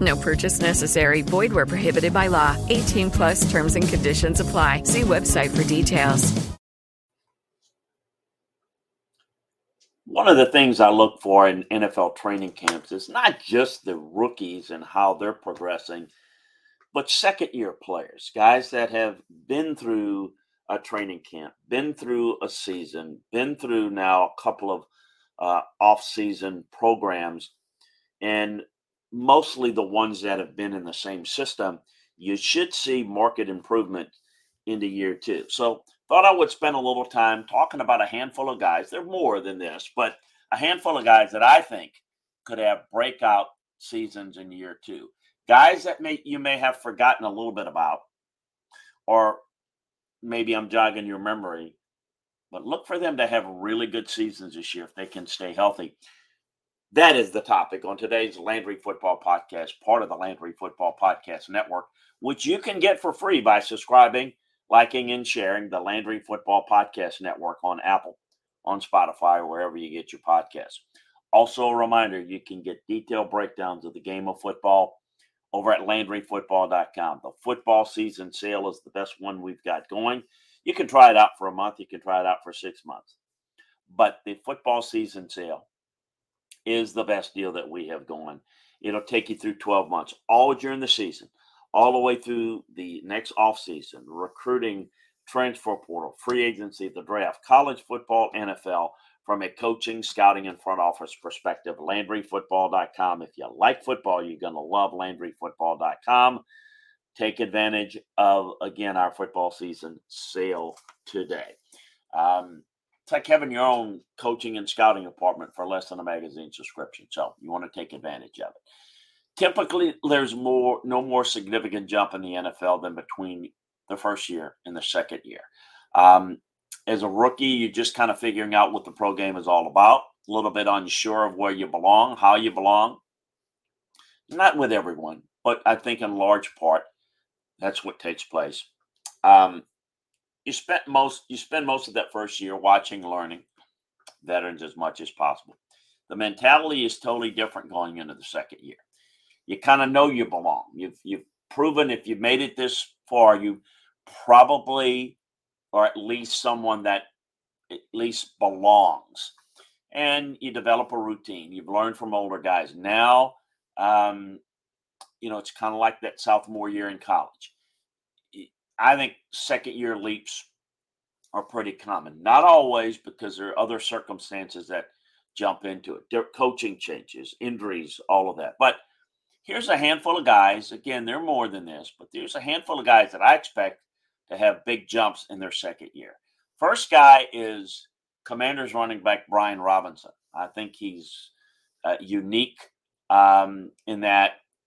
No purchase necessary. Void where prohibited by law. 18 plus terms and conditions apply. See website for details. One of the things I look for in NFL training camps is not just the rookies and how they're progressing, but second year players, guys that have been through a training camp, been through a season, been through now a couple of uh, off season programs, and mostly the ones that have been in the same system. You should see market improvement into year two. So, thought I would spend a little time talking about a handful of guys. They're more than this, but a handful of guys that I think could have breakout seasons in year two. Guys that may you may have forgotten a little bit about, or maybe I'm jogging your memory, but look for them to have really good seasons this year if they can stay healthy. That is the topic on today's Landry Football Podcast, part of the Landry Football Podcast Network, which you can get for free by subscribing liking and sharing the Landry Football Podcast Network on Apple, on Spotify, wherever you get your podcasts. Also, a reminder you can get detailed breakdowns of the game of football over at LandryFootball.com. The football season sale is the best one we've got going. You can try it out for a month, you can try it out for six months. But the football season sale is the best deal that we have going. It'll take you through 12 months, all during the season all the way through the next offseason, recruiting, transfer portal, free agency, the draft, college football, NFL, from a coaching, scouting, and front office perspective. LandryFootball.com. If you like football, you're going to love LandryFootball.com. Take advantage of, again, our football season sale today. Um, like having your own coaching and scouting department for less than a magazine subscription. So you want to take advantage of it typically there's more no more significant jump in the NFL than between the first year and the second year. Um, as a rookie, you're just kind of figuring out what the pro game is all about, a little bit unsure of where you belong, how you belong. Not with everyone, but I think in large part, that's what takes place. Um, you spent most you spend most of that first year watching, learning veterans as much as possible. The mentality is totally different going into the second year you kind of know you belong. You've you've proven if you've made it this far, you probably or at least someone that at least belongs. And you develop a routine. You've learned from older guys. Now, um, you know, it's kind of like that sophomore year in college. I think second year leaps are pretty common. Not always because there are other circumstances that jump into it. There coaching changes, injuries, all of that. But here's a handful of guys. Again, they're more than this, but there's a handful of guys that I expect to have big jumps in their second year. First guy is Commanders running back Brian Robinson. I think he's uh, unique um, in that.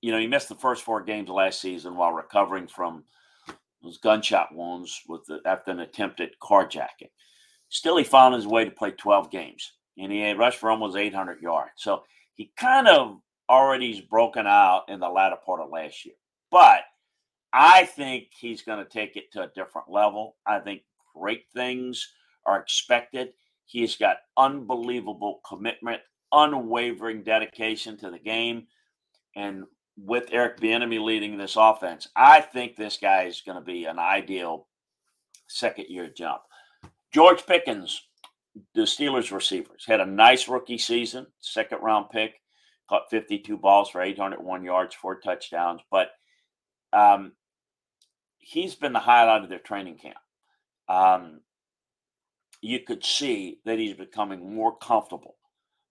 You know, he missed the first four games last season while recovering from those gunshot wounds with the, after an attempted carjacking. Still, he found his way to play 12 games, and he rushed for almost 800 yards. So he kind of already's broken out in the latter part of last year. But I think he's going to take it to a different level. I think great things are expected. He's got unbelievable commitment, unwavering dedication to the game. And with Eric Bieniemy leading this offense, I think this guy is going to be an ideal second year jump. George Pickens, the Steelers receivers, had a nice rookie season, second round pick, caught 52 balls for 801 yards, four touchdowns. But um, he's been the highlight of their training camp. Um, you could see that he's becoming more comfortable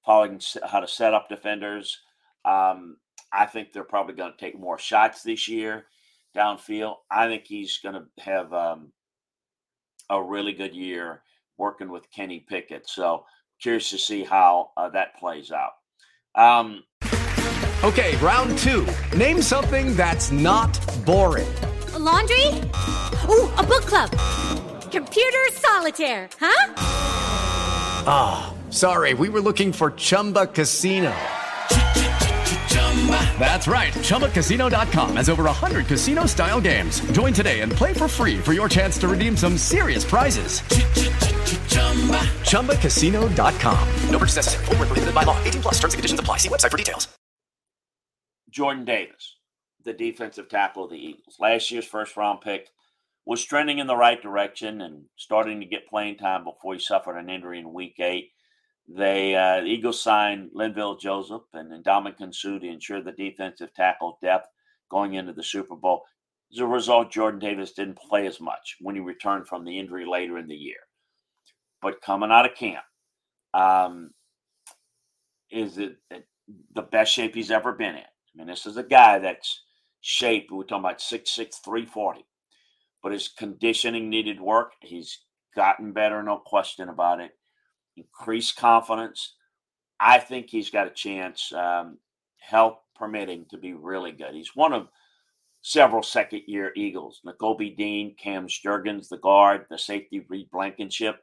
following how to set up defenders. Um, I think they're probably going to take more shots this year downfield. I think he's going to have um, a really good year working with Kenny Pickett. So curious to see how uh, that plays out. Um, okay, round two. Name something that's not boring. A laundry? Ooh, a book club. Computer solitaire, huh? Ah, oh, sorry. We were looking for Chumba Casino. That's right. ChumbaCasino.com has over 100 casino style games. Join today and play for free for your chance to redeem some serious prizes. ChumbaCasino.com. No purchase necessary. Full prohibited by law. 18 plus terms and conditions apply. See website for details. Jordan Davis, the defensive tackle of the Eagles. Last year's first round pick was trending in the right direction and starting to get playing time before he suffered an injury in week eight. They uh, Eagles signed Linval Joseph and Ndamukong Suh to ensure the defensive tackle depth going into the Super Bowl. As a result, Jordan Davis didn't play as much when he returned from the injury later in the year. But coming out of camp, um, is it the best shape he's ever been in? I mean, this is a guy that's shaped. We're talking about 6'6", 340. But his conditioning needed work. He's gotten better, no question about it increased confidence. I think he's got a chance, um, health permitting, to be really good. He's one of several second year Eagles Nakobe Dean, Cam Jurgens, the guard, the safety Reed Blankenship,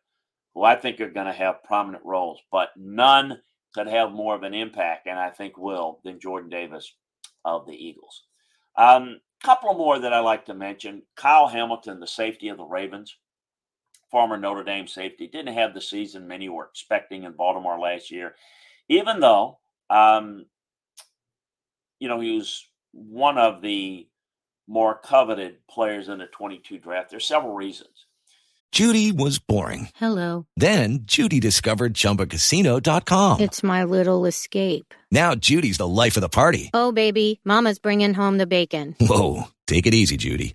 who I think are going to have prominent roles, but none could have more of an impact, and I think will, than Jordan Davis of the Eagles. A um, couple more that I like to mention Kyle Hamilton, the safety of the Ravens former Notre Dame safety, didn't have the season many were expecting in Baltimore last year, even though, um, you know, he was one of the more coveted players in the 22 draft. There's several reasons. Judy was boring. Hello. Then Judy discovered chumbacasino.com. It's my little escape. Now Judy's the life of the party. Oh, baby, Mama's bringing home the bacon. Whoa. Take it easy, Judy.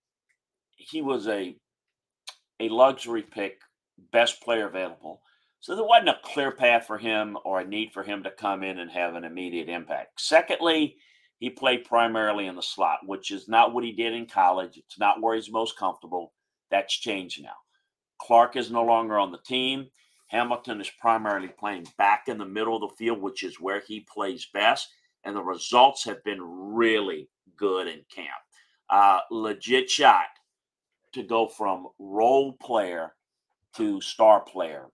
he was a a luxury pick, best player available. So there wasn't a clear path for him or a need for him to come in and have an immediate impact. Secondly, he played primarily in the slot, which is not what he did in college. It's not where he's most comfortable. That's changed now. Clark is no longer on the team. Hamilton is primarily playing back in the middle of the field, which is where he plays best. And the results have been really good in camp. Uh, legit shot to go from role player to star player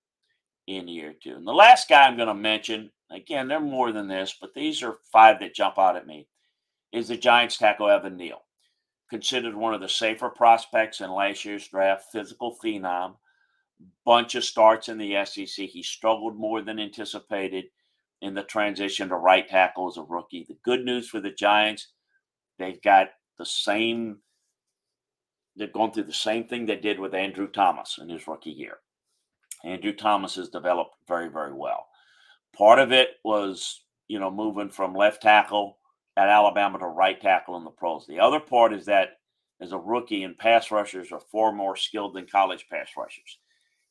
in year two. And the last guy I'm going to mention, again, they're more than this, but these are five that jump out at me, is the Giants tackle Evan Neal. Considered one of the safer prospects in last year's draft, physical phenom, bunch of starts in the SEC. He struggled more than anticipated in the transition to right tackle as a rookie. The good news for the Giants, they've got the same, they're going through the same thing they did with Andrew Thomas in his rookie year. Andrew Thomas has developed very, very well. Part of it was, you know, moving from left tackle at Alabama to right tackle in the pros. The other part is that as a rookie and pass rushers are far more skilled than college pass rushers.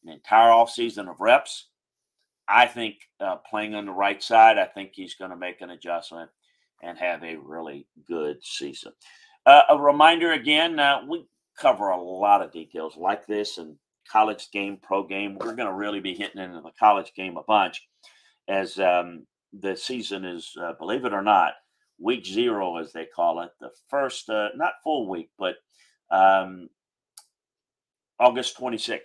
An entire offseason of reps. I think uh, playing on the right side, I think he's going to make an adjustment and have a really good season. Uh, a reminder again, uh, we cover a lot of details like this and college game, pro game. We're going to really be hitting into the college game a bunch as um, the season is, uh, believe it or not, week zero, as they call it, the first, uh, not full week, but um, August 26th,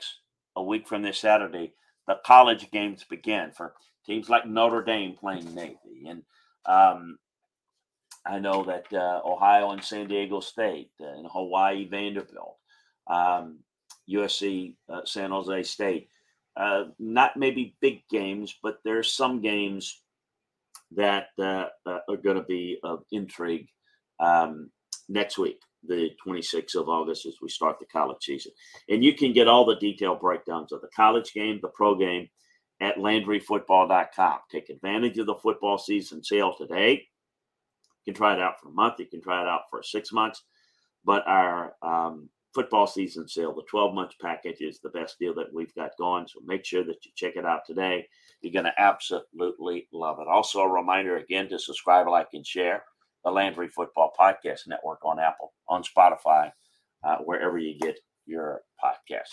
a week from this Saturday, the college games begin for teams like Notre Dame playing Navy. And um, I know that uh, Ohio and San Diego State uh, and Hawaii Vanderbilt. Um, USC uh, San Jose State. Uh, not maybe big games, but there's some games that uh, uh are going to be of intrigue um, next week, the 26th of August, as we start the college season. And you can get all the detailed breakdowns of the college game, the pro game at LandryFootball.com. Take advantage of the football season sale today. You can try it out for a month. You can try it out for six months. But our um, football season sale. The 12 month package is the best deal that we've got going. So make sure that you check it out today. You're going to absolutely love it. Also, a reminder again to subscribe, like, and share the Landry Football Podcast Network on Apple, on Spotify, uh, wherever you get your podcast.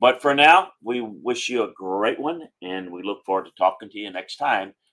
But for now, we wish you a great one, and we look forward to talking to you next time